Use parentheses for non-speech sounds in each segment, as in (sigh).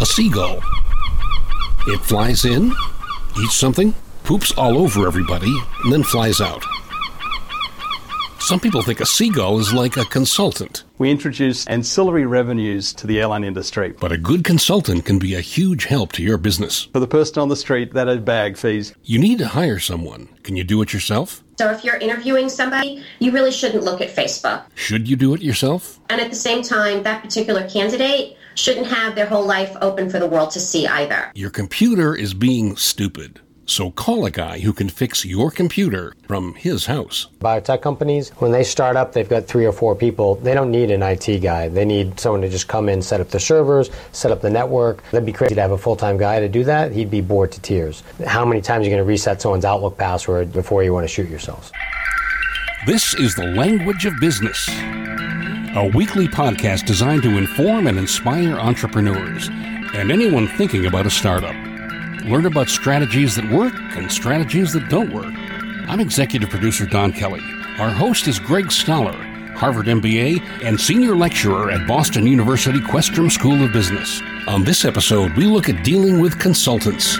A seagull. It flies in, eats something, poops all over everybody, and then flies out. Some people think a seagull is like a consultant. We introduce ancillary revenues to the airline industry. But a good consultant can be a huge help to your business. For the person on the street, that is bag fees. You need to hire someone. Can you do it yourself? So if you're interviewing somebody, you really shouldn't look at Facebook. Should you do it yourself? And at the same time, that particular candidate shouldn't have their whole life open for the world to see either. Your computer is being stupid. So call a guy who can fix your computer from his house. Biotech companies, when they start up, they've got three or four people. They don't need an IT guy. They need someone to just come in, set up the servers, set up the network. That'd be crazy to have a full time guy to do that. He'd be bored to tears. How many times are you going to reset someone's Outlook password before you want to shoot yourselves? This is the language of business. A weekly podcast designed to inform and inspire entrepreneurs and anyone thinking about a startup. Learn about strategies that work and strategies that don't work. I'm executive producer Don Kelly. Our host is Greg Stoller, Harvard MBA and senior lecturer at Boston University Questrom School of Business. On this episode, we look at dealing with consultants.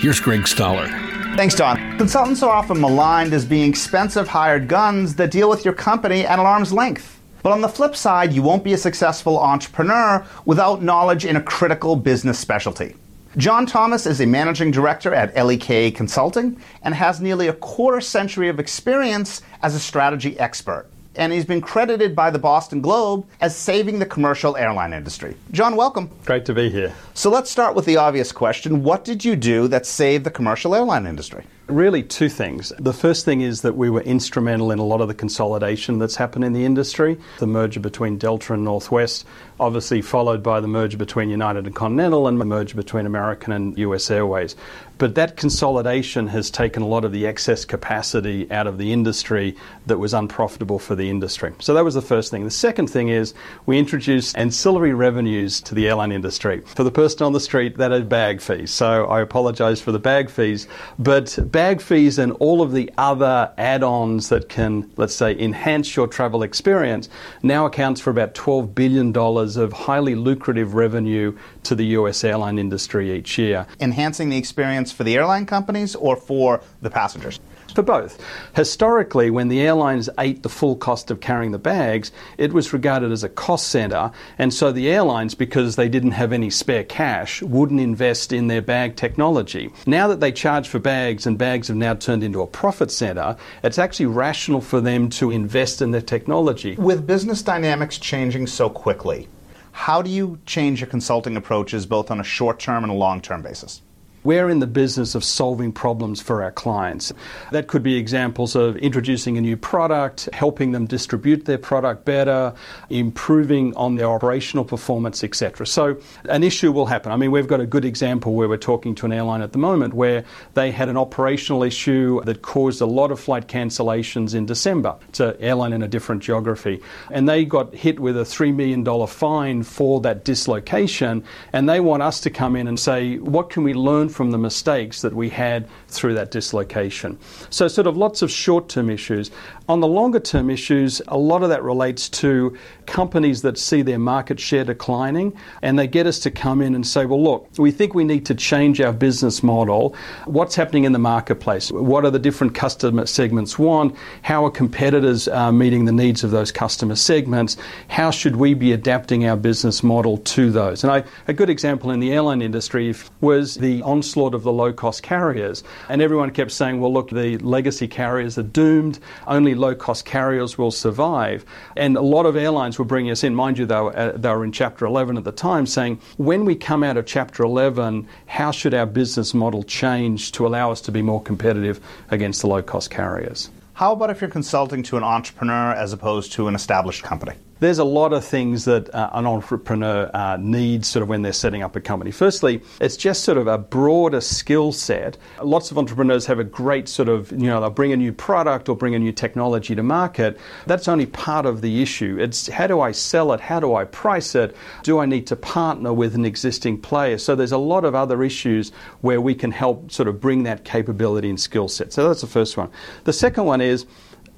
Here's Greg Stoller. Thanks, Don. Consultants are often maligned as being expensive hired guns that deal with your company at an arm's length. But on the flip side, you won't be a successful entrepreneur without knowledge in a critical business specialty. John Thomas is a managing director at LEK Consulting and has nearly a quarter century of experience as a strategy expert. And he's been credited by the Boston Globe as saving the commercial airline industry. John, welcome. Great to be here. So let's start with the obvious question What did you do that saved the commercial airline industry? Really, two things. The first thing is that we were instrumental in a lot of the consolidation that's happened in the industry. The merger between Delta and Northwest, obviously followed by the merger between United and Continental, and the merger between American and US Airways. But that consolidation has taken a lot of the excess capacity out of the industry that was unprofitable for the industry. So that was the first thing. The second thing is we introduced ancillary revenues to the airline industry. For the person on the street, that is bag fees. So I apologize for the bag fees, but bag fees and all of the other add ons that can, let's say, enhance your travel experience now accounts for about $12 billion of highly lucrative revenue to the US airline industry each year. Enhancing the experience for the airline companies or for the passengers? For both. Historically, when the airlines ate the full cost of carrying the bags, it was regarded as a cost center, and so the airlines, because they didn't have any spare cash, wouldn't invest in their bag technology. Now that they charge for bags and bags have now turned into a profit center, it's actually rational for them to invest in their technology. With business dynamics changing so quickly, how do you change your consulting approaches both on a short term and a long term basis? We're in the business of solving problems for our clients. That could be examples of introducing a new product, helping them distribute their product better, improving on their operational performance, etc. So, an issue will happen. I mean, we've got a good example where we're talking to an airline at the moment where they had an operational issue that caused a lot of flight cancellations in December. It's an airline in a different geography. And they got hit with a $3 million fine for that dislocation. And they want us to come in and say, what can we learn from the mistakes that we had through that dislocation. So, sort of lots of short term issues. On the longer term issues, a lot of that relates to companies that see their market share declining and they get us to come in and say, well, look, we think we need to change our business model. What's happening in the marketplace? What are the different customer segments want? How are competitors uh, meeting the needs of those customer segments? How should we be adapting our business model to those? And I, a good example in the airline industry was the onslaught of the low cost carriers. And everyone kept saying, well, look, the legacy carriers are doomed. Only low cost carriers will survive. And a lot of airlines were bringing us in. Mind you, they were, uh, they were in Chapter 11 at the time, saying, when we come out of Chapter 11, how should our business model change to allow us to be more competitive against the low cost carriers? How about if you're consulting to an entrepreneur as opposed to an established company? There's a lot of things that uh, an entrepreneur uh, needs sort of when they're setting up a company. Firstly, it's just sort of a broader skill set. Lots of entrepreneurs have a great sort of, you know, they'll bring a new product or bring a new technology to market. That's only part of the issue. It's how do I sell it? How do I price it? Do I need to partner with an existing player? So there's a lot of other issues where we can help sort of bring that capability and skill set. So that's the first one. The second one is,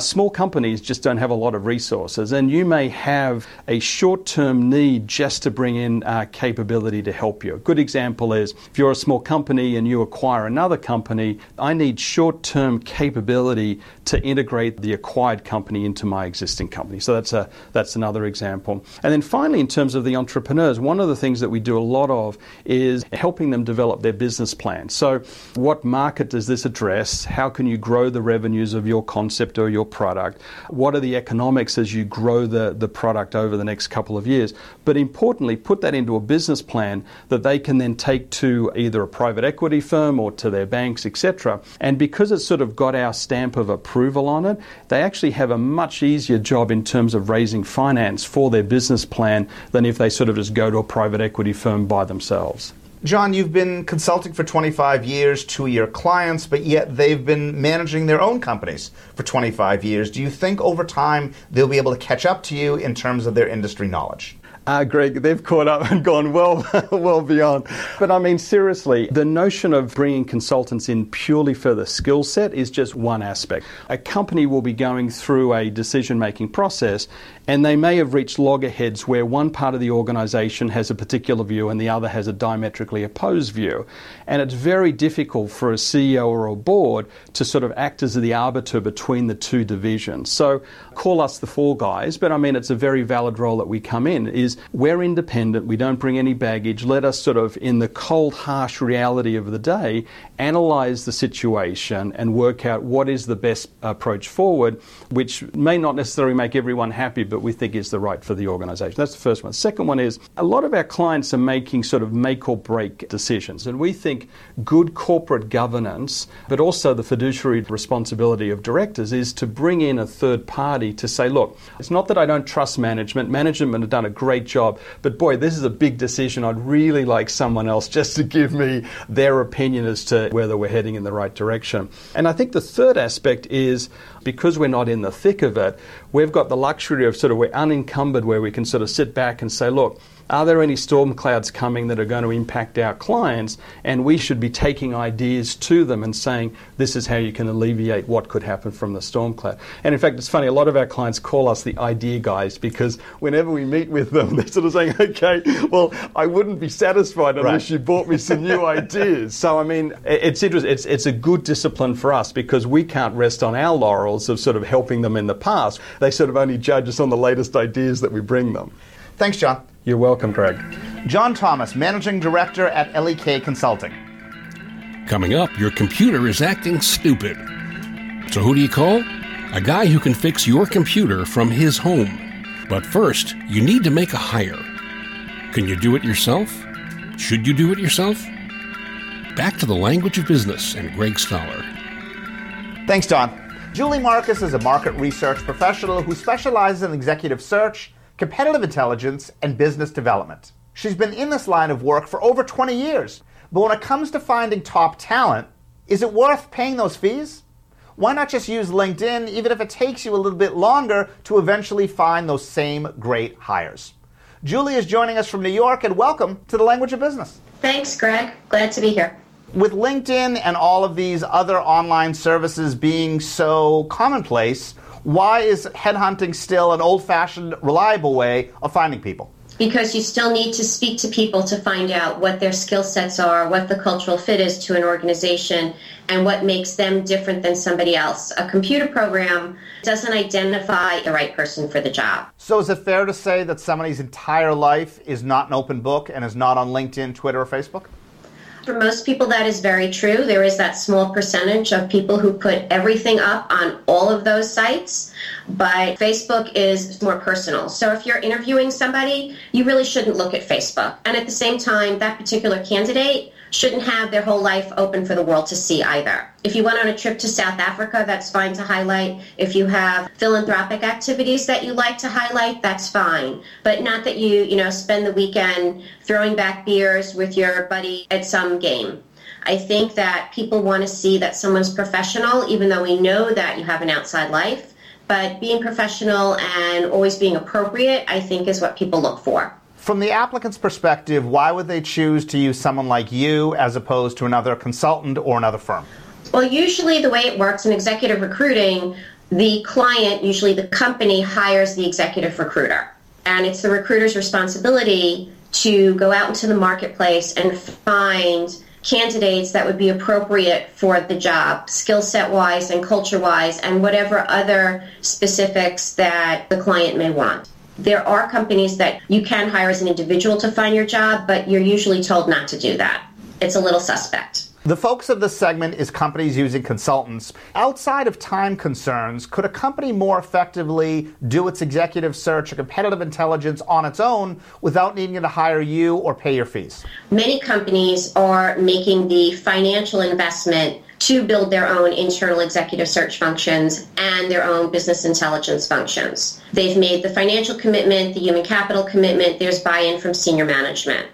Small companies just don't have a lot of resources, and you may have a short term need just to bring in uh, capability to help you. A good example is if you're a small company and you acquire another company, I need short term capability to integrate the acquired company into my existing company. So that's, a, that's another example. And then finally, in terms of the entrepreneurs, one of the things that we do a lot of is helping them develop their business plan. So, what market does this address? How can you grow the revenues of your concept or your product? What are the economics as you grow the, the product over the next couple of years? But importantly, put that into a business plan that they can then take to either a private equity firm or to their banks, etc. And because it's sort of got our stamp of approval on it, they actually have a much easier job in terms of raising finance for their business plan than if they sort of just go to a private equity firm by themselves. John, you've been consulting for 25 years to your clients, but yet they've been managing their own companies for 25 years. Do you think over time they'll be able to catch up to you in terms of their industry knowledge? Uh, Greg, they've caught up and gone well, (laughs) well beyond. But I mean, seriously, the notion of bringing consultants in purely for the skill set is just one aspect. A company will be going through a decision making process, and they may have reached loggerheads where one part of the organization has a particular view and the other has a diametrically opposed view. And it's very difficult for a CEO or a board to sort of act as the arbiter between the two divisions. So call us the four guys, but I mean, it's a very valid role that we come in is we're independent, we don't bring any baggage. Let us sort of, in the cold, harsh reality of the day, analyze the situation and work out what is the best approach forward, which may not necessarily make everyone happy, but we think is the right for the organization. That's the first one. Second one is a lot of our clients are making sort of make or break decisions, and we think good corporate governance, but also the fiduciary responsibility of directors is to bring in a third party to say, look, it's not that I don't trust management. Management have done a great job, but boy, this is a big decision. I'd really like someone else just to give me their opinion as to whether we're heading in the right direction. And I think the third aspect is because we're not in the thick of it, we've got the luxury of sort of we're unencumbered where we can sort of sit back and say, look, are there any storm clouds coming that are going to impact our clients? And we should be taking ideas to them and saying, this is how you can alleviate what could happen from the storm cloud. And in fact, it's funny, a lot of our clients call us the idea guys because whenever we meet with them, (laughs) they're sort of saying, okay, well, I wouldn't be satisfied unless right. you brought me some new (laughs) ideas. So, I mean, it's interesting. It's, it's a good discipline for us because we can't rest on our laurels of sort of helping them in the past. They sort of only judge us on the latest ideas that we bring them. Thanks, John. You're welcome, Greg. John Thomas, Managing Director at LEK Consulting. Coming up, your computer is acting stupid. So who do you call? A guy who can fix your computer from his home. But first, you need to make a hire. Can you do it yourself? Should you do it yourself? Back to the language of business and Greg Stoller. Thanks, Don. Julie Marcus is a market research professional who specializes in executive search competitive intelligence, and business development. She's been in this line of work for over 20 years. But when it comes to finding top talent, is it worth paying those fees? Why not just use LinkedIn, even if it takes you a little bit longer to eventually find those same great hires? Julie is joining us from New York, and welcome to the Language of Business. Thanks, Greg. Glad to be here. With LinkedIn and all of these other online services being so commonplace, why is headhunting still an old fashioned, reliable way of finding people? Because you still need to speak to people to find out what their skill sets are, what the cultural fit is to an organization, and what makes them different than somebody else. A computer program doesn't identify the right person for the job. So, is it fair to say that somebody's entire life is not an open book and is not on LinkedIn, Twitter, or Facebook? For most people, that is very true. There is that small percentage of people who put everything up on all of those sites, but Facebook is more personal. So if you're interviewing somebody, you really shouldn't look at Facebook. And at the same time, that particular candidate shouldn't have their whole life open for the world to see either. If you went on a trip to South Africa, that's fine to highlight. If you have philanthropic activities that you like to highlight, that's fine. But not that you, you know, spend the weekend throwing back beers with your buddy at some game. I think that people want to see that someone's professional, even though we know that you have an outside life. But being professional and always being appropriate, I think, is what people look for. From the applicant's perspective, why would they choose to use someone like you as opposed to another consultant or another firm? Well, usually the way it works in executive recruiting, the client, usually the company, hires the executive recruiter. And it's the recruiter's responsibility to go out into the marketplace and find candidates that would be appropriate for the job, skill set wise and culture wise, and whatever other specifics that the client may want. There are companies that you can hire as an individual to find your job, but you're usually told not to do that. It's a little suspect. The focus of this segment is companies using consultants. Outside of time concerns, could a company more effectively do its executive search or competitive intelligence on its own without needing to hire you or pay your fees? Many companies are making the financial investment to build their own internal executive search functions and their own business intelligence functions. They've made the financial commitment, the human capital commitment, there's buy in from senior management.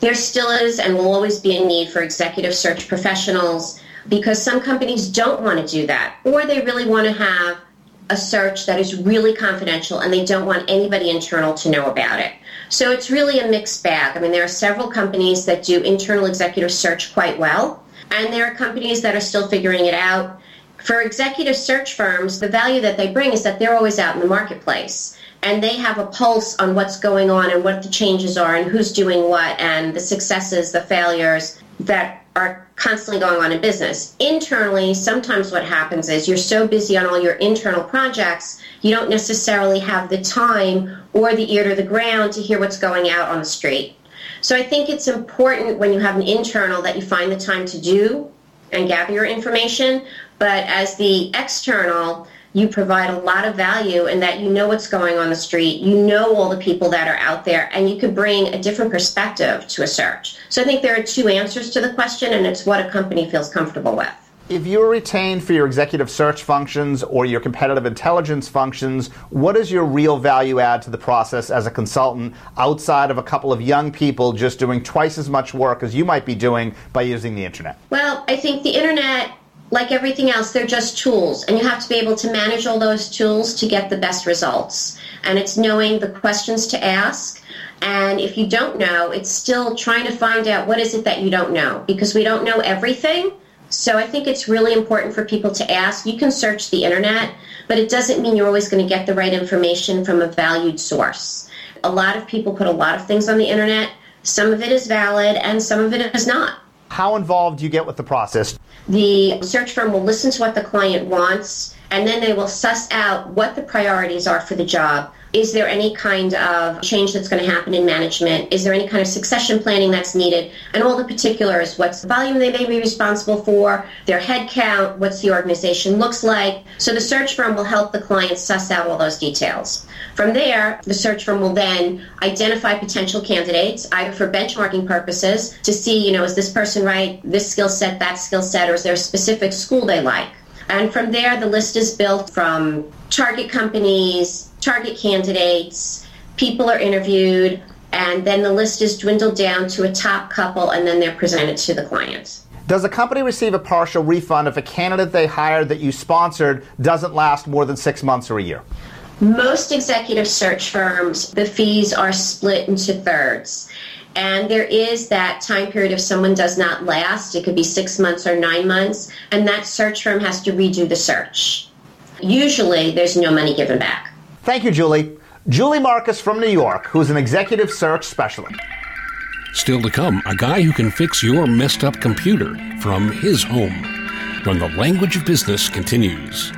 There still is and will always be a need for executive search professionals because some companies don't want to do that or they really want to have a search that is really confidential and they don't want anybody internal to know about it. So it's really a mixed bag. I mean, there are several companies that do internal executive search quite well, and there are companies that are still figuring it out. For executive search firms, the value that they bring is that they're always out in the marketplace and they have a pulse on what's going on and what the changes are and who's doing what and the successes, the failures that are constantly going on in business. Internally, sometimes what happens is you're so busy on all your internal projects, you don't necessarily have the time or the ear to the ground to hear what's going out on the street. So I think it's important when you have an internal that you find the time to do and gather your information. But as the external, you provide a lot of value in that you know what's going on the street, you know all the people that are out there, and you could bring a different perspective to a search. So I think there are two answers to the question, and it's what a company feels comfortable with. If you're retained for your executive search functions or your competitive intelligence functions, what is your real value add to the process as a consultant outside of a couple of young people just doing twice as much work as you might be doing by using the internet? Well, I think the internet like everything else, they're just tools, and you have to be able to manage all those tools to get the best results. And it's knowing the questions to ask. And if you don't know, it's still trying to find out what is it that you don't know because we don't know everything. So I think it's really important for people to ask. You can search the internet, but it doesn't mean you're always going to get the right information from a valued source. A lot of people put a lot of things on the internet. Some of it is valid and some of it is not. How involved do you get with the process? The search firm will listen to what the client wants and then they will suss out what the priorities are for the job. Is there any kind of change that's going to happen in management? Is there any kind of succession planning that's needed? And all the particulars what's the volume they may be responsible for, their headcount, what's the organization looks like. So the search firm will help the client suss out all those details. From there, the search firm will then identify potential candidates, either for benchmarking purposes to see, you know, is this person right, this skill set, that skill set, or is there a specific school they like? And from there, the list is built from target companies, target candidates, people are interviewed, and then the list is dwindled down to a top couple, and then they're presented to the client. Does a company receive a partial refund if a candidate they hired that you sponsored doesn't last more than six months or a year? Most executive search firms, the fees are split into thirds. And there is that time period if someone does not last, it could be six months or nine months, and that search firm has to redo the search. Usually, there's no money given back. Thank you, Julie. Julie Marcus from New York, who's an executive search specialist. Still to come, a guy who can fix your messed up computer from his home. When the language of business continues.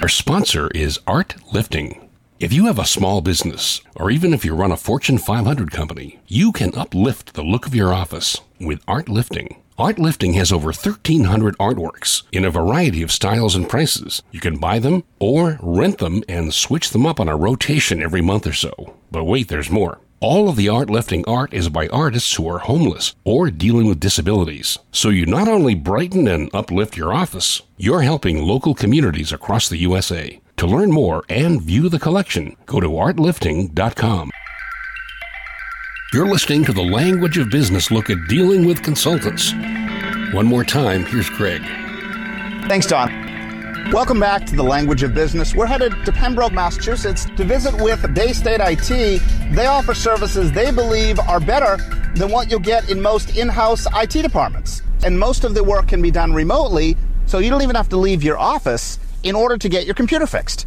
Our sponsor is Art Lifting. If you have a small business, or even if you run a Fortune 500 company, you can uplift the look of your office with Art Lifting. Art Lifting has over 1,300 artworks in a variety of styles and prices. You can buy them or rent them and switch them up on a rotation every month or so. But wait, there's more. All of the art lifting art is by artists who are homeless or dealing with disabilities. So you not only brighten and uplift your office, you're helping local communities across the USA. To learn more and view the collection, go to artlifting.com. You're listening to the Language of Business look at dealing with consultants. One more time, here's Greg. Thanks, Don. Welcome back to the Language of Business. We're headed to Pembroke, Massachusetts to visit with Bay State IT. They offer services they believe are better than what you'll get in most in house IT departments. And most of the work can be done remotely, so you don't even have to leave your office in order to get your computer fixed.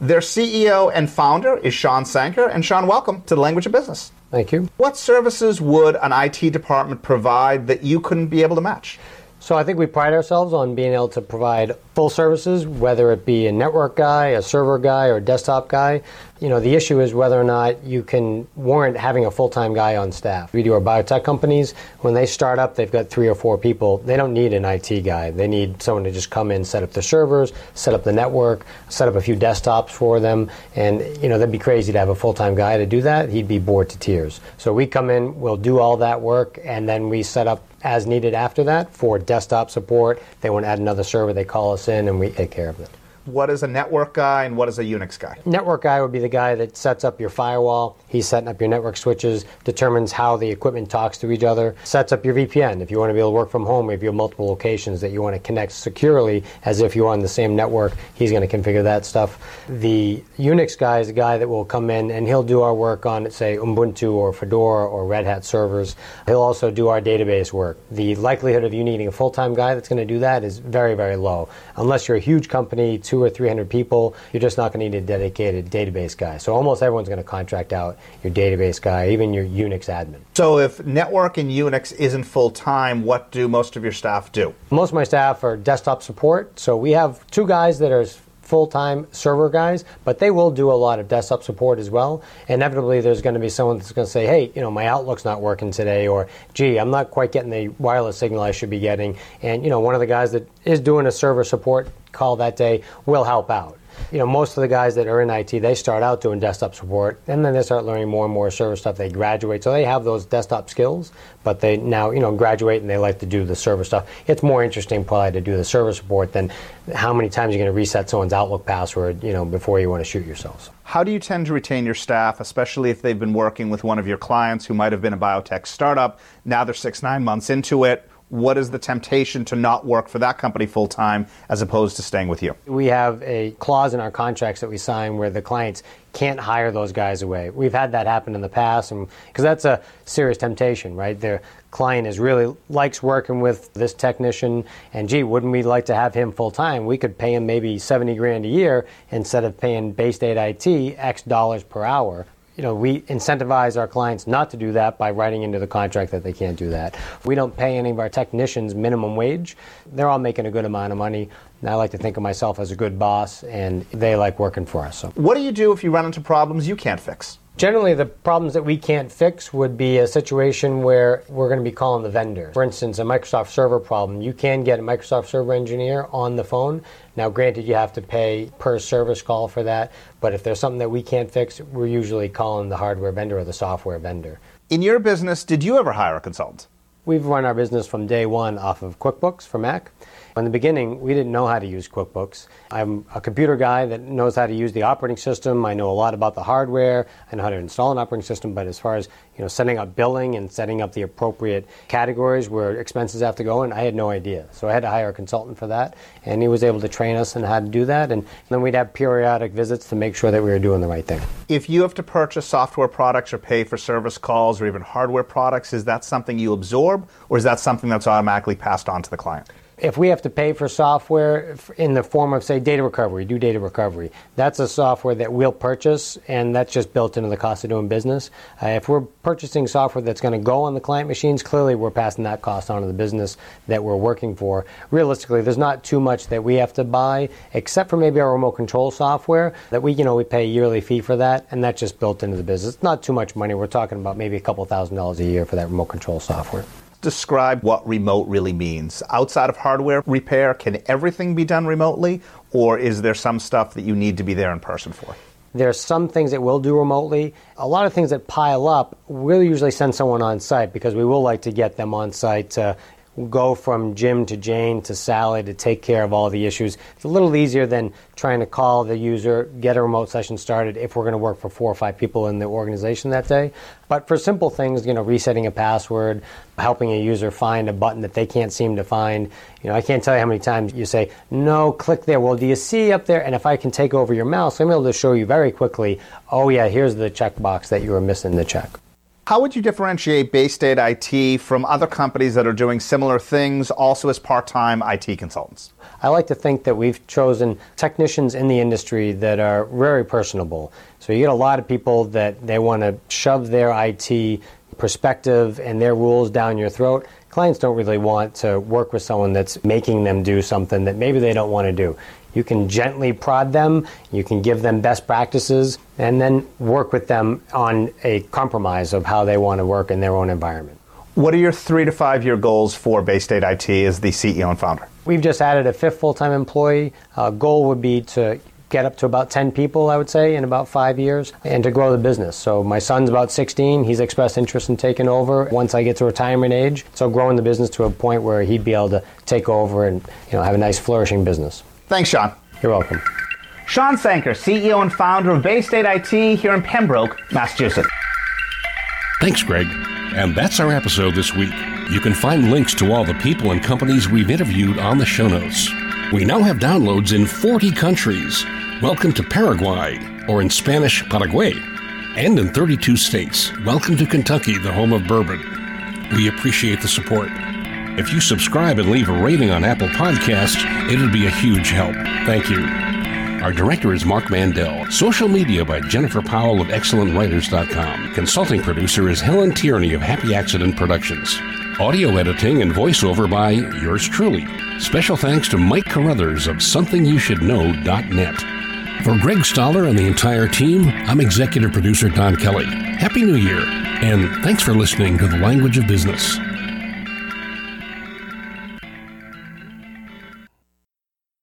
Their CEO and founder is Sean Sanker. And Sean, welcome to the Language of Business. Thank you. What services would an IT department provide that you couldn't be able to match? So I think we pride ourselves on being able to provide full services, whether it be a network guy, a server guy, or a desktop guy. You know, the issue is whether or not you can warrant having a full-time guy on staff. We do our biotech companies. When they start up, they've got three or four people. They don't need an IT guy. They need someone to just come in, set up the servers, set up the network, set up a few desktops for them. And, you know, that'd be crazy to have a full-time guy to do that. He'd be bored to tears. So we come in, we'll do all that work, and then we set up as needed after that for desktop support. They want to add another server, they call us in and we take care of it what is a network guy and what is a Unix guy? Network guy would be the guy that sets up your firewall. He's setting up your network switches, determines how the equipment talks to each other, sets up your VPN. If you want to be able to work from home, if you have multiple locations that you want to connect securely as if you're on the same network, he's going to configure that stuff. The Unix guy is a guy that will come in and he'll do our work on, say, Ubuntu or Fedora or Red Hat servers. He'll also do our database work. The likelihood of you needing a full time guy that's going to do that is very, very low. Unless you're a huge company, two or three hundred people, you're just not going to need a dedicated database guy. So almost everyone's going to contract out your database guy, even your Unix admin. So if network and Unix isn't full time, what do most of your staff do? Most of my staff are desktop support. So we have two guys that are full time server guys, but they will do a lot of desktop support as well. Inevitably, there's going to be someone that's going to say, hey, you know, my Outlook's not working today, or gee, I'm not quite getting the wireless signal I should be getting. And, you know, one of the guys that is doing a server support call that day will help out. You know, most of the guys that are in IT, they start out doing desktop support, and then they start learning more and more server stuff. They graduate, so they have those desktop skills, but they now, you know, graduate and they like to do the server stuff. It's more interesting probably to do the server support than how many times you're going to reset someone's Outlook password, you know, before you want to shoot yourselves. How do you tend to retain your staff, especially if they've been working with one of your clients who might have been a biotech startup? Now they're six, nine months into it what is the temptation to not work for that company full time as opposed to staying with you? We have a clause in our contracts that we sign where the clients can't hire those guys away. We've had that happen in the past, and because that's a serious temptation, right? The client is really likes working with this technician, and gee, wouldn't we like to have him full time? We could pay him maybe seventy grand a year instead of paying Bay State IT X dollars per hour you know, we incentivize our clients not to do that by writing into the contract that they can't do that. We don't pay any of our technicians minimum wage. They're all making a good amount of money. And I like to think of myself as a good boss, and they like working for us. So. What do you do if you run into problems you can't fix? Generally, the problems that we can't fix would be a situation where we're going to be calling the vendor. For instance, a Microsoft Server problem. You can get a Microsoft Server engineer on the phone. Now, granted, you have to pay per service call for that, but if there's something that we can't fix, we're usually calling the hardware vendor or the software vendor. In your business, did you ever hire a consultant? We've run our business from day one off of QuickBooks for Mac. In the beginning, we didn't know how to use QuickBooks. I'm a computer guy that knows how to use the operating system. I know a lot about the hardware. I know how to install an operating system. But as far as you know, setting up billing and setting up the appropriate categories where expenses have to go in, I had no idea. So I had to hire a consultant for that, and he was able to train us on how to do that. And then we'd have periodic visits to make sure that we were doing the right thing. If you have to purchase software products or pay for service calls or even hardware products, is that something you absorb, or is that something that's automatically passed on to the client? If we have to pay for software in the form of, say, data recovery, do data recovery, that's a software that we'll purchase, and that's just built into the cost of doing business. Uh, if we're purchasing software that's going to go on the client machines, clearly we're passing that cost on to the business that we're working for. Realistically, there's not too much that we have to buy, except for maybe our remote control software that we, you know, we pay a yearly fee for that, and that's just built into the business. It's not too much money. We're talking about maybe a couple thousand dollars a year for that remote control software describe what remote really means. Outside of hardware repair, can everything be done remotely, or is there some stuff that you need to be there in person for? There are some things that we'll do remotely. A lot of things that pile up, we'll usually send someone on site because we will like to get them on site to go from Jim to Jane to Sally to take care of all the issues. It's a little easier than trying to call the user, get a remote session started if we're going to work for four or five people in the organization that day. But for simple things, you know, resetting a password, helping a user find a button that they can't seem to find, you know, I can't tell you how many times you say, no, click there. Well, do you see up there? And if I can take over your mouse, I'm able to show you very quickly, oh yeah, here's the checkbox that you were missing the check. How would you differentiate Bay State IT from other companies that are doing similar things also as part time IT consultants? I like to think that we've chosen technicians in the industry that are very personable. So you get a lot of people that they want to shove their IT perspective and their rules down your throat. Clients don't really want to work with someone that's making them do something that maybe they don't want to do. You can gently prod them, you can give them best practices, and then work with them on a compromise of how they want to work in their own environment. What are your three to five year goals for Bay State IT as the CEO and founder? We've just added a fifth full time employee. Uh, goal would be to get up to about 10 people, I would say, in about five years, and to grow the business. So my son's about 16. He's expressed interest in taking over once I get to retirement age. So growing the business to a point where he'd be able to take over and you know have a nice flourishing business. Thanks, Sean. You're welcome. Sean Sanker, CEO and founder of Bay State IT here in Pembroke, Massachusetts. Thanks, Greg. And that's our episode this week. You can find links to all the people and companies we've interviewed on the show notes. We now have downloads in 40 countries. Welcome to Paraguay, or in Spanish, Paraguay. And in 32 states. Welcome to Kentucky, the home of bourbon. We appreciate the support. If you subscribe and leave a rating on Apple Podcasts, it'd be a huge help. Thank you. Our director is Mark Mandel. Social media by Jennifer Powell of ExcellentWriters.com. Consulting producer is Helen Tierney of Happy Accident Productions. Audio editing and voiceover by yours truly. Special thanks to Mike Carruthers of SomethingYouShouldKnow.net. For Greg Stoller and the entire team, I'm executive producer Don Kelly. Happy New Year, and thanks for listening to The Language of Business.